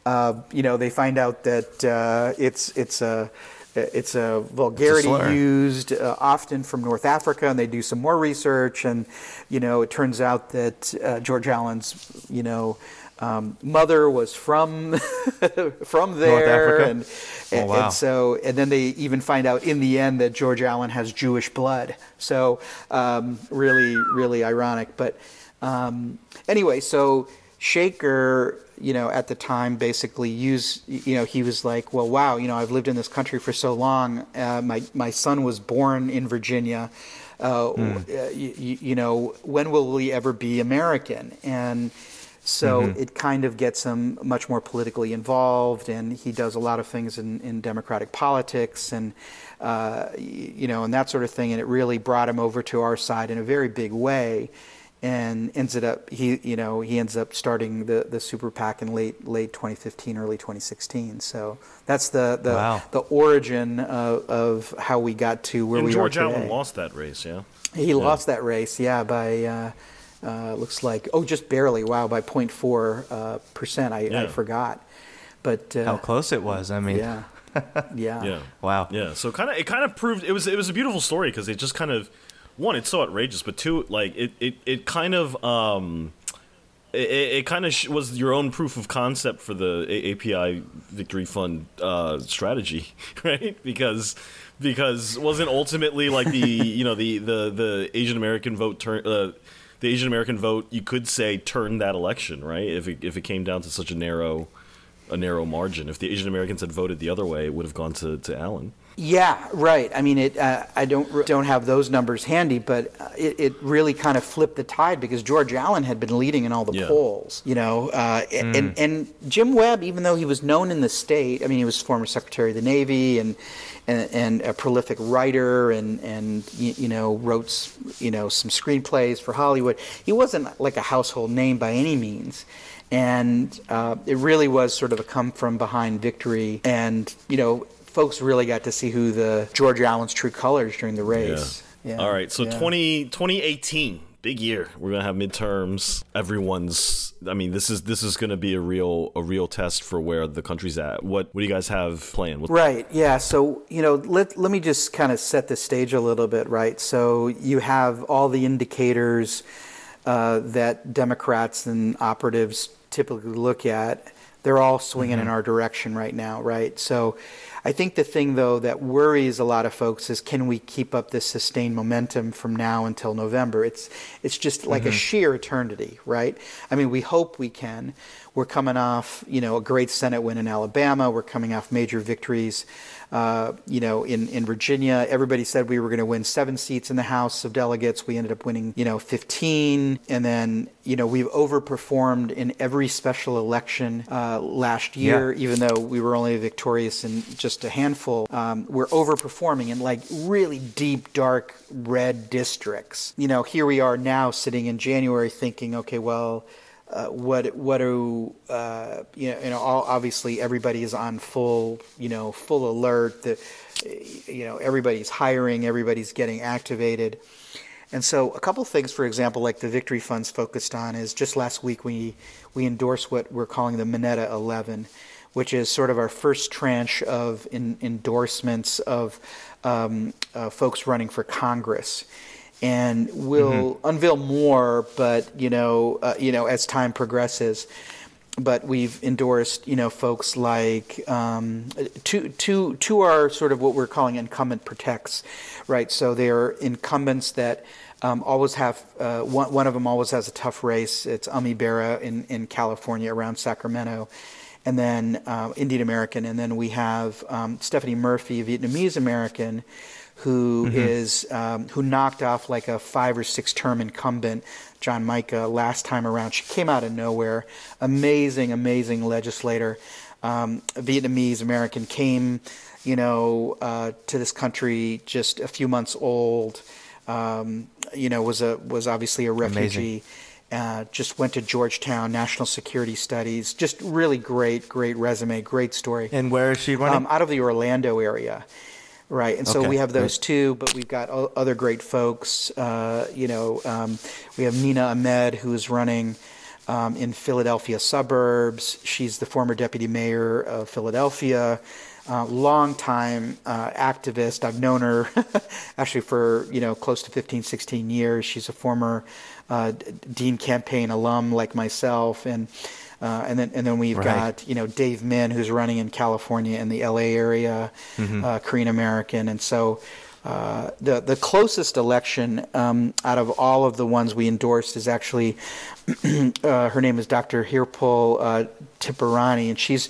B: uh, you know, they find out that uh, it's it's a it's a vulgarity
C: slur.
B: used uh, often from North Africa, and they do some more research, and you know, it turns out that uh, George Allen's, you know. Um, mother was from from there,
C: Africa?
B: and,
C: Oh, wow.
B: and so and then they even find out in the end that George Allen has Jewish blood. So um, really, really ironic. But um, anyway, so Shekar, you know, at the time basically use, you know, he was like, well, wow, you know, I've lived in this country for so long. Uh, my my son was born in Virginia. Uh,
C: Hmm.
B: uh, you, you know, when will we ever be American? And so
C: Mm-hmm.
B: it kind of gets him much more politically involved, and he does a lot of things in, in democratic politics and uh, you know and that sort of thing. And it really brought him over to our side in a very big way, and ended up he you know he ends up starting the, the super PAC in late late 2015, early 2016. So that's the the,
C: Wow.
B: the origin of, of how we got to where
A: And
B: we
A: George
B: are today.
A: Allen lost that race, yeah.
B: He lost that race, yeah, by uh, uh, looks like oh, just barely. Wow, by 0.4 uh, percent. I, I forgot, but uh,
C: How close it was. I mean,
B: yeah, yeah,
A: Yeah.
C: wow.
A: Yeah, so kind of it kind of proved it was it was a beautiful story because it just kind of one it's so outrageous, but two like it it, it kind of um it, it kind of was your own proof of concept for the A- API Victory Fund uh, strategy, right? Because because wasn't ultimately like the you know the the the Asian American vote turn. Uh, the Asian American vote, you could say, turned that election, right? If it, if it came down to such a narrow, a narrow margin, if the Asian Americans had voted the other way, it would have gone to, to Allen.
B: Yeah, right. I mean, it. Uh, I don't don't have those numbers handy, but uh, it, it really kind of flipped the tide because George Allen had been leading in all the
A: Yeah.
B: polls, you know, uh, and and Jim Webb, even though he was known in the state, I mean, he was former Secretary of the Navy and and, and a prolific writer and and you, you know wrote you know some screenplays for Hollywood. He wasn't like a household name by any means and uh, it really was sort of a come from behind victory and you know folks really got to see who the george allen's true colors during the race Yeah,
A: All right, so
B: yeah.
A: 20, 2018, big year. We're gonna have midterms. Everyone's. I mean, this is this is gonna be a real a real test for where the country's at. What what do you guys have planned? What,
B: Right. Yeah. So you know, let let me just kind of set the stage a little bit. Right. So you have all the indicators uh, that Democrats and operatives typically look at. They're all swinging in our direction right now. Right. So. I think the thing, though, that worries a lot of folks is can we keep up this sustained momentum from now until November? It's it's just like a mm-hmm. sheer eternity, right? I mean, we hope we can. We're coming off, you know, a great Senate win in Alabama. We're coming off major victories, uh, you know, in, in Virginia. Everybody said we were going to win seven seats in the House of Delegates. We ended up winning, you know, 15. And then, you know, we've overperformed in every special election uh, last year, even though we were only victorious in just a handful. Um, we're overperforming in like really deep, dark red districts. You know, here we are now sitting in January thinking, okay, well, uh, what what do uh, you know? You know, all, obviously everybody is on full you know full alert. The you know everybody's hiring, everybody's getting activated, and so a couple things, for example, like the Victory Funds focused on is just last week we we endorsed what we're calling the Mineta 11, which is sort of our first tranche of in, endorsements of um, uh, folks running for Congress and we'll unveil more. But you know, uh, you know, as time progresses. But we've endorsed, you know, folks like um, to to to our sort of what we're calling incumbent protects, right? So they're incumbents that um, always have uh, one, one of them always has a tough race. It's Ami Bera in in California around Sacramento, and then uh, Indian American, and then we have um, Stephanie Murphy, Vietnamese American, who is um, who knocked off like a five or six term incumbent, John Mica, last time around. She came out of nowhere. Amazing, amazing legislator. Um, Vietnamese American came, you know, uh, to this country just a few months old. Um, you know, was a was obviously a refugee. Uh, just went to Georgetown, National Security Studies. Just really great, great resume, great story.
C: And where is she running?
B: Um, out of the Orlando area. Right, and so
C: Okay,
B: we have those two, but we've got o- other great folks. Uh, you know, um, we have Nina Ahmed, who is running um, in Philadelphia suburbs. She's the former deputy mayor of Philadelphia, uh, long-time uh, activist. I've known her actually for you know close to 15, 16 years. She's a former uh, dean campaign alum like myself, and uh, and then and then we've
C: Right.
B: got you know Dave Min, who's running in California in the LA area, uh, Korean American, and so. Uh, the the closest election um, out of all of the ones we endorsed is actually uh, her name is Dr. Hiral uh, Tipirneni, and she's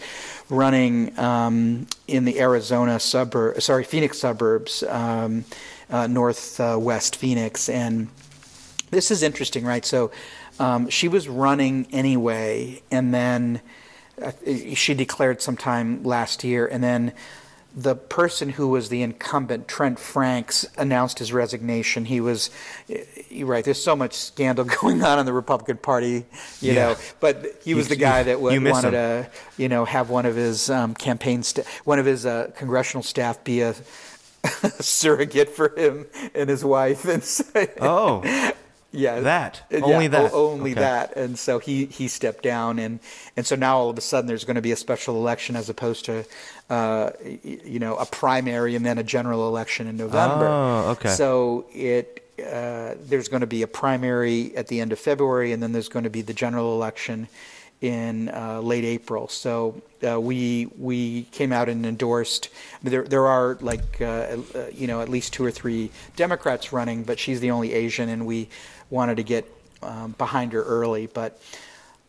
B: running um, in the Arizona suburb, sorry, Phoenix suburbs, um, uh, northwest Phoenix, and this is interesting, right? So um, she was running anyway, and then uh, she declared sometime last year, and then the person who was the incumbent, Trent Franks, announced his resignation. He was, you're right. There's so much scandal going on in the Republican Party, you
C: Yeah.
B: know. But he was
C: You-
B: the guy
C: you-
B: that w- wanted to, you know, have one of his um, campaign, sta- one of his uh, congressional staff be a surrogate for him and his wife, and so,
C: oh,
B: yeah,
C: That.
B: Yeah,
C: Only that.
B: o- only
C: Okay.
B: that. And so he he stepped down, and and so now all of a sudden there's going to be a special election as opposed to, uh, you know, a primary and then a general election in November.
C: Oh, okay.
B: So it. Uh, there's going to be a primary at the end of February, and then there's going to be the general election in uh, late April. So uh, we we came out and endorsed. There there are like uh, uh, you know at least two or three Democrats running, but she's the only Asian, and we wanted to get um, behind her early. But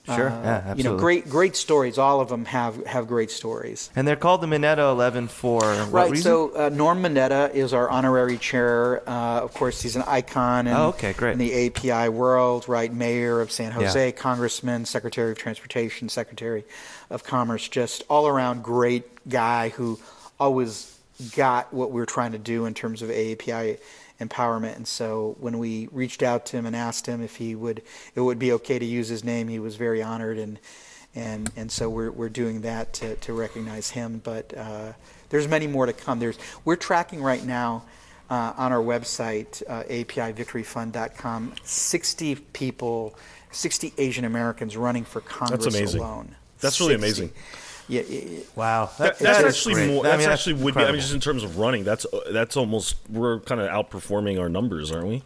C: Sure.
B: uh,
C: Yeah,
B: you know,
C: absolutely.
B: great great stories. All of them have have great stories.
C: and they're called the Mineta 11 for
B: Right.
C: reason?
B: So uh, Norm Mineta is our honorary chair. Uh, of course, he's an icon in,
C: Oh, okay, great.
B: in the API world. Right, mayor of San Jose,
C: Yeah.
B: congressman, secretary of transportation, secretary of commerce. Just all around great guy who always got what we were trying to do in terms of API empowerment. And so when we reached out to him and asked him if he would, it would be okay to use his name, he was very honored and. And, and so we're, we're doing that to, to recognize him. But uh, there's many more to come. There's, we're tracking right now uh, on our website, uh, apivictoryfund.com, 60 people, 60 Asian Americans running for Congress
A: amazing.
B: alone.
A: That's really
B: 60.
A: amazing.
B: Yeah, yeah, yeah.
C: wow.
A: That,
C: That-
A: that's actually
C: great.
A: more.
C: I
A: That's
C: mean,
A: actually would be. I mean, just in terms of running, that's that's almost we're kind of outperforming our numbers, aren't we?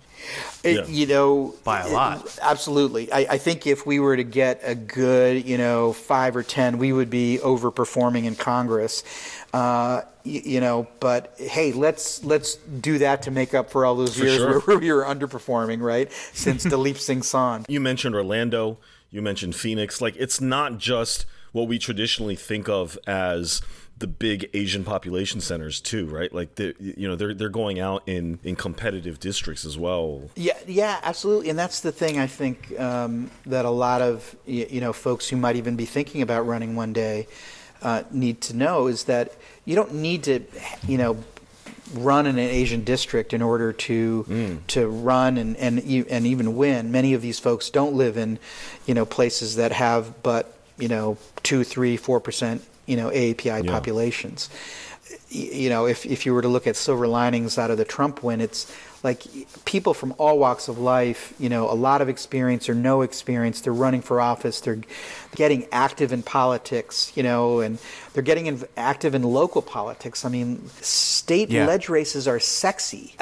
B: It-
A: Yeah.
B: You know,
C: By a
B: it-
C: lot.
B: absolutely. I, I think if we were to get a good, you know, five or ten, we would be overperforming in Congress. Uh, y- you know, but hey, let's let's do that to make up for all those
A: For
B: years
A: sure.
B: where we were underperforming, right? Since Dalip Singh Saund.
A: You mentioned Orlando. You mentioned Phoenix. Like it's not just what we traditionally think of as the big Asian population centers, too, right? Like the you know they're they're going out in in competitive districts as well.
B: Yeah, yeah, absolutely, and that's the thing I think um, that a lot of you know folks who might even be thinking about running one day uh, need to know is that you don't need to you know run in an Asian district in order to to run and and and even win. Many of these folks don't live in you know places that have but you know two, three, four percent you know AAPI
A: Yeah.
B: populations you know, if, if you were to look at silver linings out of the Trump win, it's like people from all walks of life, you know, a lot of experience or no experience, they're running for office, they're getting active in politics, you know, and they're getting in, active in local politics. I mean, state
C: Yeah.
B: ledge races are sexy.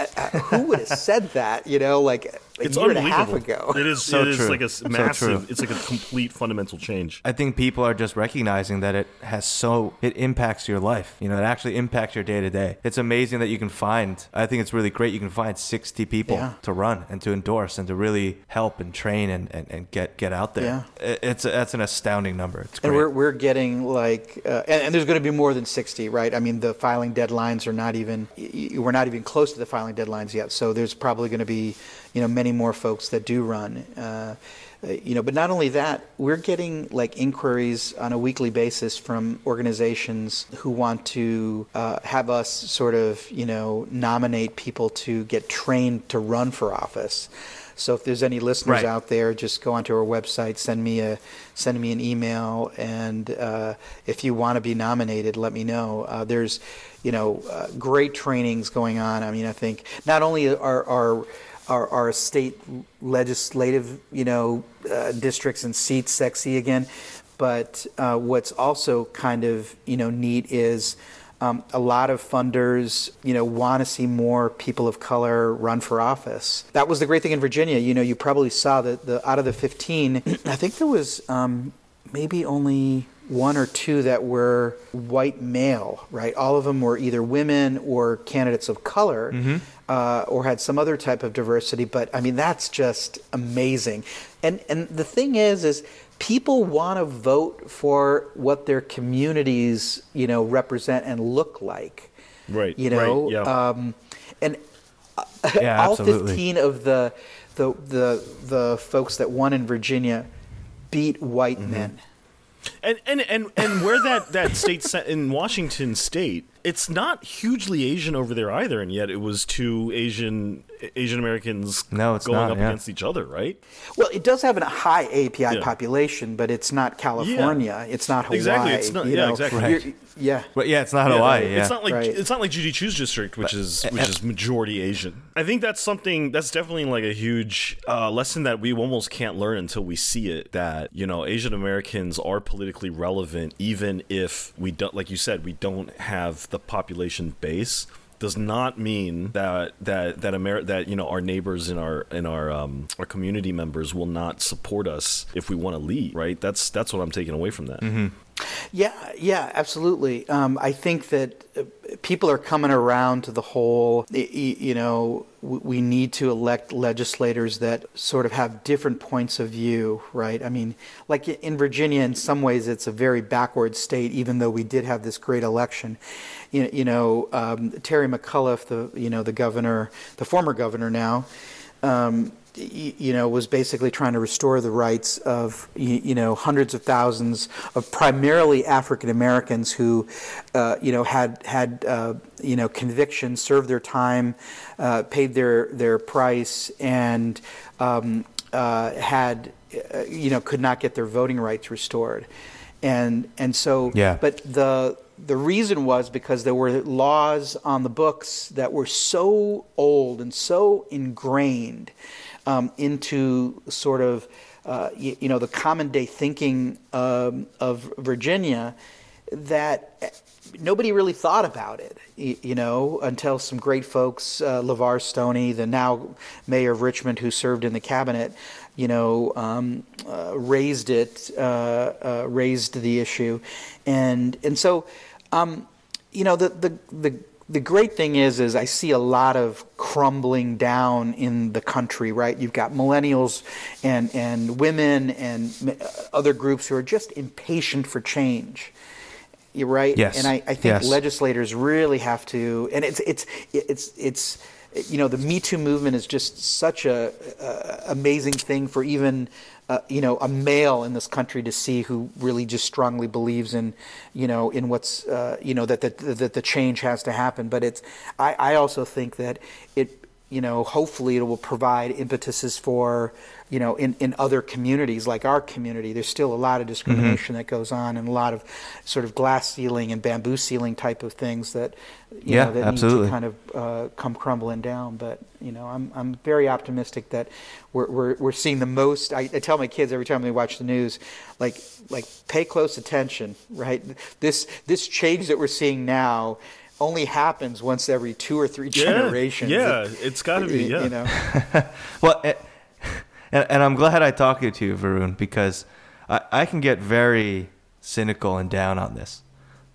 B: Who would have said that, you know, like a
A: It's
B: year and a half
A: unbelievable.
B: ago.
A: It is.
C: So
A: it is
C: true.
A: like a s-
C: So
A: massive.
C: true.
A: it's like a complete fundamental change.
C: I think people are just recognizing that it has so it impacts your life. You know, it actually impacts your day to day. It's amazing that you can find. I think it's really great. You can find sixty people
B: Yeah.
C: to run and to endorse and to really help and train and, and, and get get out there. It- It's that's an astounding number. It's great.
B: And we're, we're getting like, uh, and, and there's going to be more than 60, right? I mean, the filing deadlines are not even, y- y- we're not even close to the filing deadlines yet. So there's probably going to be, you know, many more folks that do run. Uh, you know, but not only that, we're getting like inquiries on a weekly basis from organizations who want to uh, have us sort of, you know, nominate people to get trained to run for office. So if there's any listeners
C: Right.
B: out there, just go onto our website, send me a send me an email, and uh, if you want to be nominated, let me know. Uh, there's, you know, uh, great trainings going on. I mean, I think not only are are are, are state legislative, you know, uh, districts and seats sexy again, but uh, what's also kind of you know neat is. Um, a lot of funders, you know, want to see more people of color run for office. That was the great thing in Virginia. You know, you probably saw that the out of the 15, I think there was um, maybe only one or two that were white male, right? All of them were either women or candidates of color. Uh, or had some other type of diversity, but I mean that's just amazing. And and the thing is, is people want to vote for what their communities, you know, represent and look like.
A: Right,
B: You know,
A: right, yeah.
B: um, and
C: Yeah,
B: all
C: absolutely.
B: 15 of the, the the the folks that won in Virginia beat white
A: Mm-hmm.
B: men.
A: And and and and where that that state in Washington State, it's not hugely Asian over there either, and yet it was two Asian Asian Americans
C: No, it's
A: going
C: not,
A: up
C: yeah.
A: against each other, right?
B: Well, it does have a high API
A: Yeah.
B: population, but it's not California. It's not Hawaii.
A: Exactly, it's not-
B: you
A: yeah,
B: know.
A: exactly.
C: Right.
B: Yeah.
C: but yeah, it's not Hawaii. Yeah.
A: It's not like
B: Right.
A: it's not like Judy Chu's district, which is which is majority Asian. I think that's something that's definitely like a huge uh, lesson that we almost can't learn until we see it. That you know Asian Americans are politically relevant, even if we don't, like you said, we don't have the population base. Does not mean that that that Amer- that you know our neighbors and our and our um, our community members will not support us if we want to lead. Right? That's that's what I'm taking away from that.
B: Yeah, yeah, absolutely. Um, I think that uh, people are coming around to the whole, you know, we need to elect legislators that sort of have different points of view, right? I mean, like in Virginia, in some ways, it's a very backward state, even though we did have this great election. You, know, um, Terry McAuliffe, the you know the governor, the former governor now. Um, you know, was basically trying to restore the rights of you know hundreds of thousands of primarily African Americans who, uh, you know, had had uh, you know convictions, served their time, uh, paid their their price, and um, uh, had uh, you know could not get their voting rights restored, and and so
C: Yeah.
B: but the the reason was because there were laws on the books that were so old and so ingrained um, into sort of uh, you, you know the common day thinking um, of Virginia that nobody really thought about it, y- you know, until some great folks, uh, LeVar Stoney, the now mayor of Richmond who served in the cabinet, you know, um, uh, raised it, uh, uh, raised the issue. And, and so, um, you know, the, the, the, the great thing is, is I see a lot of crumbling down in the country, right? You've got millennials and, and women and uh, other groups who are just impatient for change. You're right.
C: Yes.
B: And I, I think
C: Yes.
B: legislators really have to, and it's it's it's it's you know the Me Too movement is just such a, a amazing thing for even uh, you know a male in this country to see who really just strongly believes in you know in what's uh, you know that that that the change has to happen. But it's I, I also think that it you know hopefully it will provide impetuses for you know in, in other communities like our community. There's still a lot of discrimination that goes on and a lot of sort of glass ceiling and bamboo ceiling type of things that you
C: Yeah,
B: know that
C: absolutely.
B: need to kind of uh, come crumbling down. But you know I'm, I'm very optimistic that we're, we're, we're seeing the most. I, I tell my kids every time they watch the news like like pay close attention right? This this change that we're seeing now only happens once every two or three generations
A: Yeah, it's got to be.
B: you
A: Yeah.
B: know
C: Well, a- and, and I'm glad I talked to you, Varun, because I, I can get very cynical and down on this.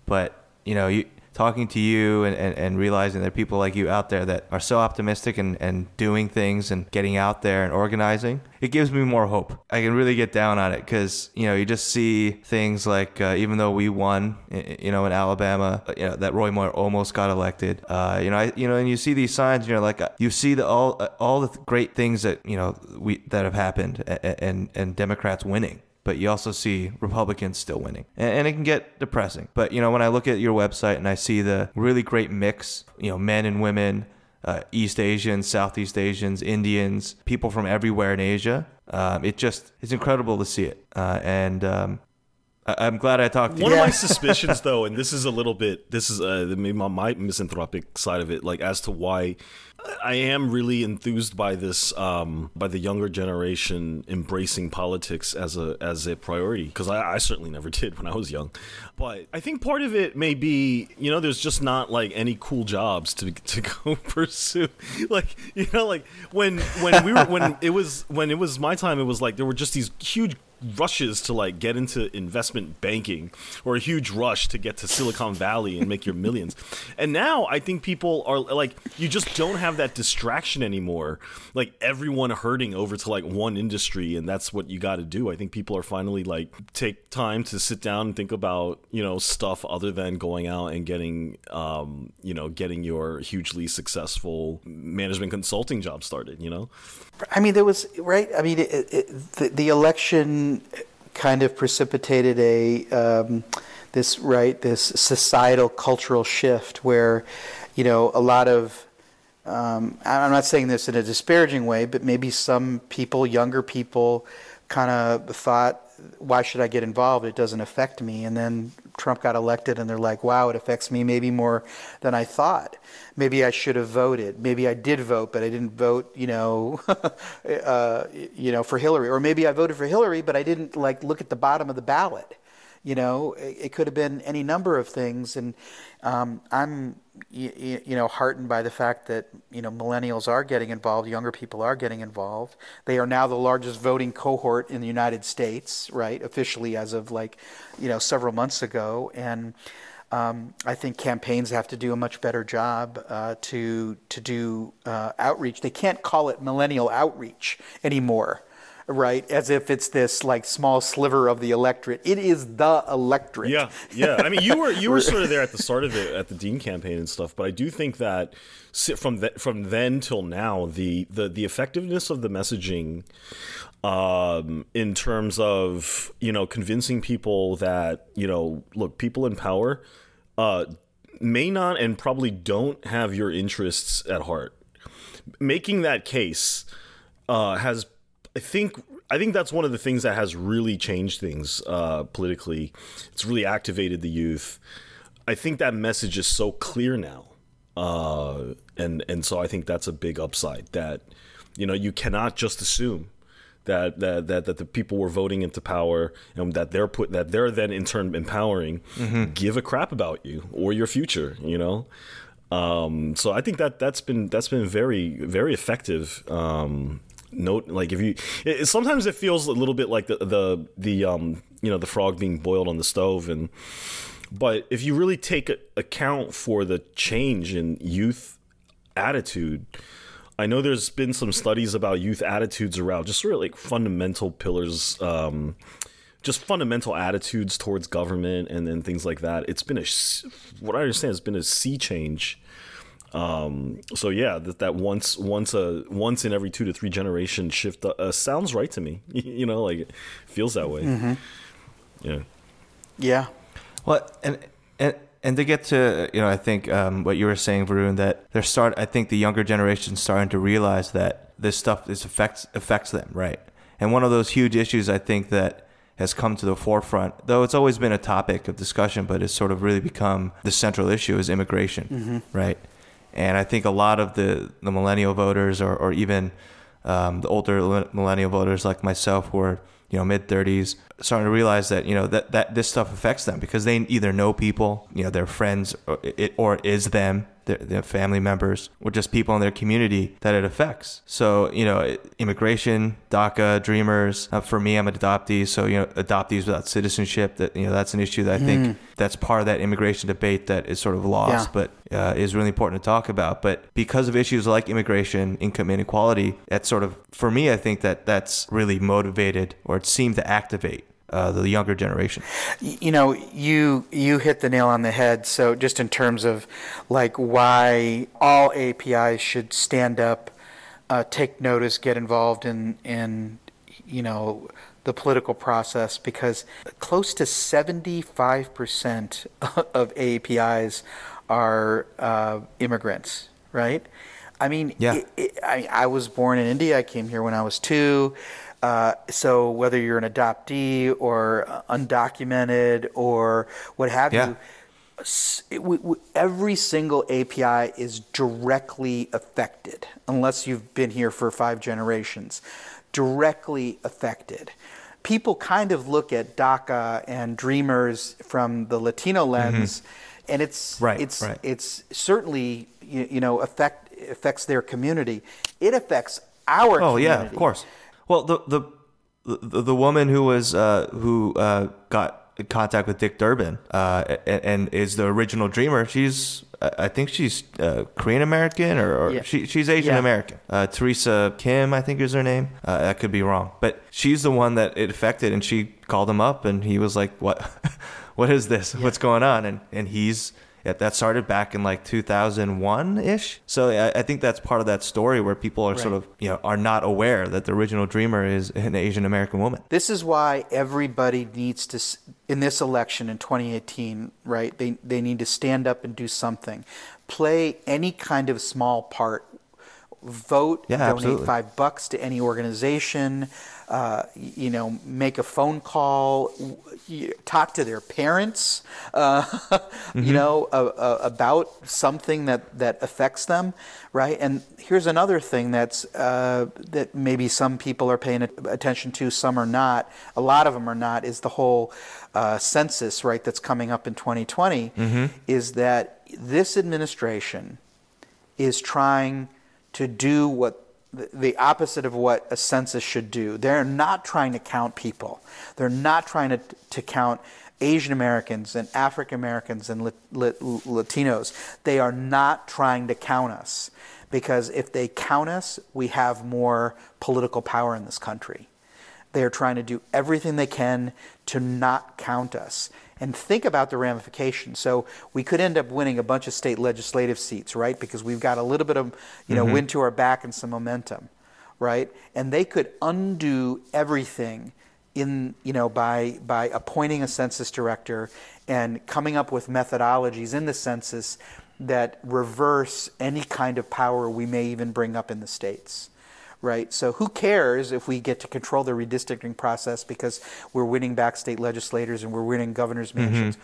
C: But, you know, you talking to you and, and, and realizing there are people like you out there that are so optimistic and, and doing things and getting out there and organizing, it gives me more hope. I can really get down on it because, you know, you just see things like, uh, even though we won, you know, in Alabama, you know, that Roy Moore almost got elected, uh, you know, I, you know, and you see these signs you know, like, uh, you see the, all, uh, all the great things that, you know, we, that have happened and, and, and Democrats winning but you also see Republicans still winning. And, and, it can get depressing. But, you know, when I look at your website and I see the really great mix, you know, men and women, uh, East Asians, Southeast Asians, Indians, people from everywhere in Asia, um, it just, it's incredible to see it. Uh, and um, I- am glad I talked to
A: One
C: you.
A: of my suspicions, though, and this is a little bit, this is uh, maybe my, my misanthropic side of it, like as to why I am really enthused by this, um, by the younger generation embracing politics as a as a priority. Because I, I certainly never did when I was young, but I think part of it may be, you know, there's just not like any cool jobs to to go pursue. Like you know, like when when we were when it was when it was my time, it was like there were just these huge rushes to like get into investment banking or a huge rush to get to Silicon Valley and make your millions. And now I think people are like you just don't have that distraction anymore. Like everyone hurting over to like one industry and that's what you got to do. I think people are finally like take time to sit down and think about, you know, stuff other than going out and getting um, you know, getting your hugely successful management consulting job started, you know?
B: I mean, there was right. I mean, it, it, the, the election kind of precipitated a um, this right this societal cultural shift where, you know, a lot of um, I'm not saying this in a disparaging way, but maybe some people, younger people, kind of thought, "Why should I get involved? It doesn't affect me." And then Trump got elected, and they're like, "Wow, it affects me maybe more than I thought." maybe I should have voted. Maybe I did vote, but I didn't vote, you know, uh, you know, for Hillary. Or maybe I voted for Hillary, but I didn't like look at the bottom of the ballot. You know, it, it could have been any number of things, and um, I'm, you, you know, heartened by the fact that you know millennials are getting involved, younger people are getting involved. They are now the largest voting cohort in the United States, right? Officially, as of like, you know, several months ago, and. Um, I think campaigns have to do a much better job uh, to to do uh, outreach. They can't call it millennial outreach anymore, right? As if it's this like small sliver of the electorate. It is the electorate.
A: Yeah, yeah. I mean, you were you were sort of there at the start of it at the Dean campaign and stuff, but I do think that from th- from then till now, the the the effectiveness of the messaging. Um, in terms of you know convincing people that you know look people in power uh, may not and probably don't have your interests at heart. Making that case uh, has, I think, I think that's one of the things that has really changed things uh, politically. It's really activated the youth. I think that message is so clear now, uh, and and so I think that's a big upside. That you know you cannot just assume that that that, that the people were voting into power and that they're put that they're then in turn empowering mm-hmm. give a crap about you or your future you know um, so I think that that's been that's been very very effective um, note like if you it, sometimes it feels a little bit like the the the um you know the frog being boiled on the stove and but if you really take account for the change in youth attitude I know there's been some studies about youth attitudes around just sort of like fundamental pillars, um, just fundamental attitudes towards government and then things like that. It's been a, what I understand, has been a sea change. Um, so yeah, that, that once once a once in every two to three generation shift uh, sounds right to me. you know, like it feels that way.
B: Mm-hmm.
A: Yeah.
B: Yeah.
C: Well, and and and to get to you know, I think um, what you were saying, Varun, that they're start. I think the younger generation starting to realize that this stuff this affects affects them, right? And one of those huge issues I think that has come to the forefront, though it's always been a topic of discussion, but it's sort of really become the central issue is immigration, mm-hmm. right? And I think a lot of the the millennial voters, or or even um, the older millennial voters like myself, who are you know mid 30s starting to realize that you know that that this stuff affects them because they either know people you know their friends or it or is them their, their family members, or just people in their community that it affects. So, you know, immigration, DACA, Dreamers. Uh, for me, I'm an adoptee, so you know, adoptees without citizenship. That you know, that's an issue that I think that's part of that immigration debate that is sort of lost,
B: Yeah.
C: but uh, is really important to talk about. But because of issues like immigration, income inequality, that's sort of for me, I think that that's really motivated or it seemed to activate uh, the younger generation.
B: You know you you hit the nail on the head so just in terms of like why all apis should stand up uh, take notice get involved in in you know the political process because close to 75% of APIs are uh, immigrants, right? I mean,
C: Yeah.
B: it, it, I, I was born in India. I came here when I was two. Uh, so whether you're an adoptee or undocumented or what have
C: Yeah.
B: you, it- we- we- every single API is directly affected, unless you've been here for five generations. Directly affected. People kind of look at DACA and Dreamers from the Latino lens, and it's
C: Mm-hmm. Right,
B: it's
C: right.
B: it's certainly you, you know affect affects their community. It affects our
C: Oh
B: community.
C: yeah, of course. Well, the the the, the woman who was uh, who uh, got in contact with Dick Durbin uh, and, and is the original Dreamer. She's I I think she's uh, Korean American or, or
B: Yeah.
C: she, she's Asian
B: Yeah.
C: American. Uh, Teresa Kim, I think is her name. Uh, that could be wrong, but she's the one that it affected, and she called him up, and he was like, "What? what is this? What's going on?" And and he's yeah, that started back in like 2001 ish. So I, I think that's part of that story where people are sort of you know are not aware that the original dreamer is an Asian American woman.
B: This is why everybody needs to, in this election in 2018, right? They, they need to stand up and do something. Play any kind of small part. Vote,
C: Yeah,
B: donate
C: absolutely.
B: five bucks to any organization, uh, you know, make a phone call, talk to their parents, uh,
C: Mm-hmm.
B: you know, uh, uh, about something that, that affects them, right? And here's another thing that's uh, that maybe some people are paying attention to, some are not. A lot of them are not. Is the whole uh, census, right? That's coming up in 2020. Is that this administration is trying to do what the- opposite of what a census should do. They're not trying to count people. They're not trying to, to count Asian Americans and African Americans and Lat- Lat- Latinos. They are not trying to count us because if they count us, we have more political power in this country. They're trying to do everything they can to not count us. And think about the ramifications. So we could end up winning a bunch of state legislative seats, right? Because we've got a little bit of, you know, mm-hmm. wind to our back and some momentum, right? And they could undo everything in, you know, by by appointing a census director and coming up with methodologies in the census that reverse any kind of power we may even bring up in the states right? So who cares if we get to control the redistricting process because we're winning back state legislators and we're winning governors' mansions?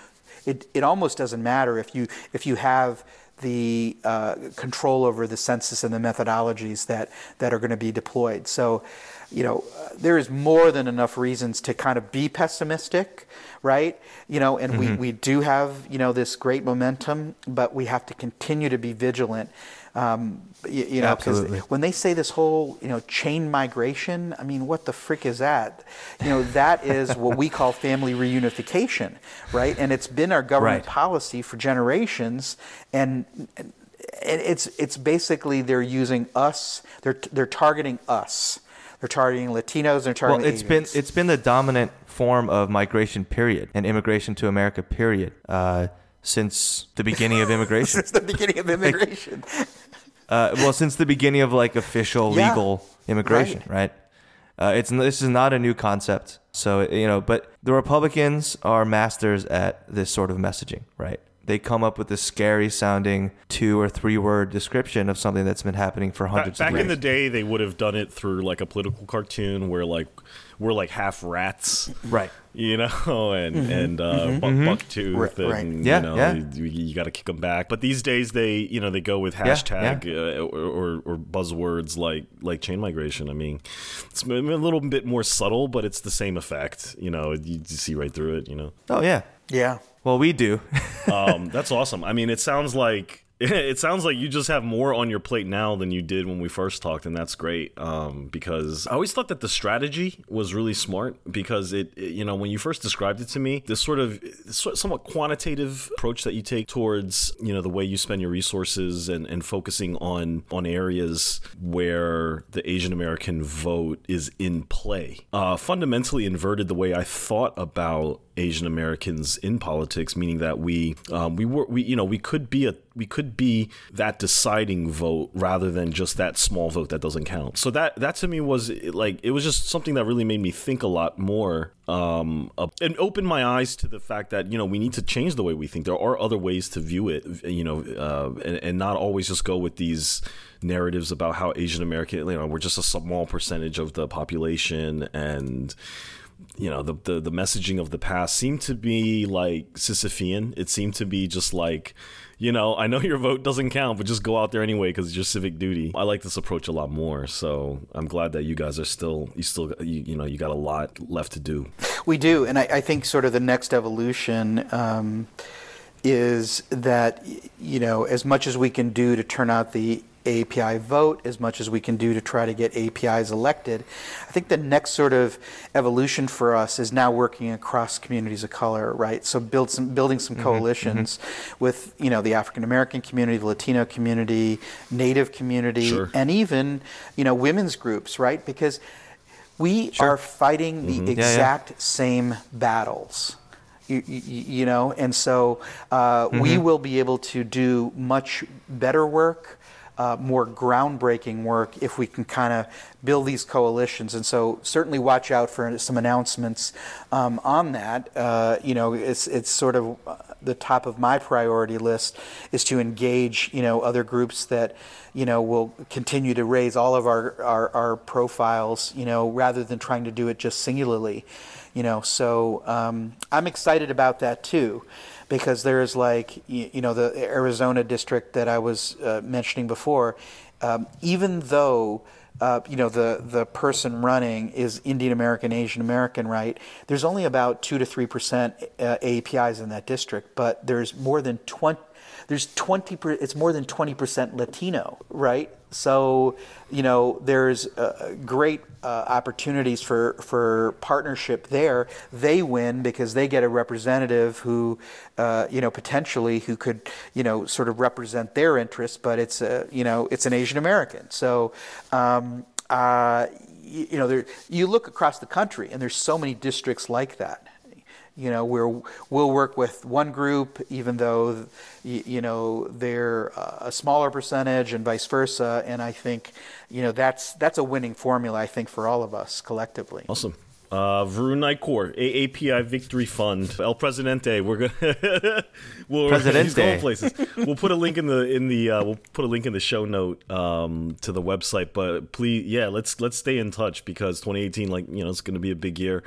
B: It it almost doesn't matter if you if you have the uh, control over the census and the methodologies that that are going to be deployed. So. You know, uh, there is more than enough reasons to kind of be pessimistic, right? You know, and we, we do have, you know, this great momentum, but we have to continue to be vigilant. Um, you, you know, 'cause
C: Absolutely.
B: when they say this whole you know chain migration i mean what the frick is that you know that is what we call family reunification right and it's been our government
C: Right.
B: policy for generations and and it's it's basically they're using us they're they're targeting us they're targeting latinos they're targeting.
C: Well, it's been it's been the dominant form of migration, period, and immigration to America, period, uh, since the beginning of immigration.
B: since the beginning of immigration
C: Uh, well, since the beginning of like official
B: Yeah.
C: legal immigration, right? Uh, it's this is not a new concept. So you know, but the Republicans are masters at this sort of messaging, right? They come up with this scary sounding two or three word description of something that's been happening for
A: Back,
C: hundreds
A: back
C: of years.
A: Back in the day, they would have done it through like a political cartoon where like we're like half rats,
C: right.
A: You know, and and uh, buck, bucktooth,
B: Right, right.
A: and
C: Yeah,
A: you know,
C: yeah.
A: you, you got to kick them back. But these days, they you know they go with
C: Yeah,
A: hashtag Uh, or, or or buzzwords like like chain migration. I mean, it's a little bit more subtle, but it's the same effect. You know, you, you see right through it. You know.
C: Oh yeah.
B: yeah
C: Well, we do.
A: um, that's awesome. I mean, it sounds like it sounds like you just have more on your plate now than you did when we first talked, and that's great. Um, because I always thought that the strategy was really smart because it, it, you know, when you first described it to me, this sort of somewhat quantitative approach that you take towards, you know, the way you spend your resources and, and focusing on on areas where the Asian American vote is in play, uh, fundamentally inverted the way I thought about Asian Americans in politics, meaning that we um, we were we you know we could be a we could be that deciding vote rather than just that small vote that doesn't count. So that that to me was like it was just something that really made me think a lot more um, and opened my eyes to the fact that you know we need to change the way we think. There are other ways to view it, you know, uh, and, and not always just go with these narratives about how Asian American, you know, we're just a small percentage of the population and you know the, the the messaging of the past seemed to be like Sisyphean. It seemed to be just like, you know, I know your vote doesn't count, but just go out there anyway because it's your civic duty. I like this approach a lot more. So I'm glad that you guys are still you still you, you know you got a lot left to do.
B: We do, and I, I think sort of the next evolution. Um, is that you know as much as we can do to turn out the API vote as much as we can do to try to get APIs elected. I think the next sort of evolution for us is now working across communities of color, right? So build some building some mm-hmm, coalitions mm-hmm. with you know the African American community, the Latino community, Native community, sure. and even you know women's groups, right? Because we sure. are fighting the mm-hmm. exact yeah, yeah. same battles. You, you, you, know, and so uh, we mm-hmm. will be able to do much better work uh, more groundbreaking work if we can kind of build these coalitions. And so certainly watch out for some announcements um, on that. Uh, you know, it's it's sort of uh, the top of my priority list is to engage you know other groups that you know will continue to raise all of our, our, our profiles you know rather than trying to do it just singularly you know so um, i'm excited about that too because there's like you, you know the Arizona district that I was uh, mentioning before. Um, even though uh, you know the the person running is Indian American, Asian American, right? There's only about two to three percent uh, APIs in that district, but there's more than twenty. There's twenty. It's more than twenty percent Latino, right? So, you know, there's uh, great uh, opportunities for, for partnership there. They win because they get a representative who, uh, you know, potentially who could, you know, sort of represent their interests, but it's a, you know, it's an Asian American. So, um, uh, you, you know, there, you look across the country and there's so many districts like that you know we we'll work with one group even though you know they're a smaller percentage and vice versa and i think you know that's that's a winning formula i think for all of us collectively
A: awesome uh, Varun Nikore, AAPI Victory Fund, El Presidente. We're gonna we'll, Presidente. going places. we'll put a link in the in the uh, we'll put a link in the show note um, to the website. But please, yeah, let's let's stay in touch because 2018, like you know, it's going to be a big year,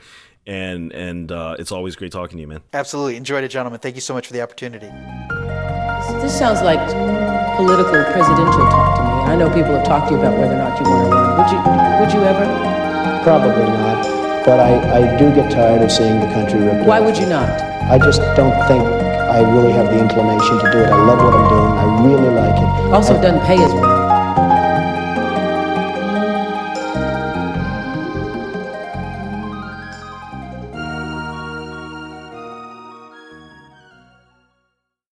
A: and and uh, it's always great talking to you, man.
B: Absolutely, enjoyed it, gentlemen. Thank you so much for the opportunity.
F: This sounds like political presidential talk to me. I know people have talked to you about whether or not you want to run. Would you? Would you ever?
E: Probably not. But I, I do get tired of seeing the country ripped
F: Why would you not?
E: I just don't think I really have the inclination to do it. I love what I'm doing. I really like it.
F: Also, it doesn't pay as well.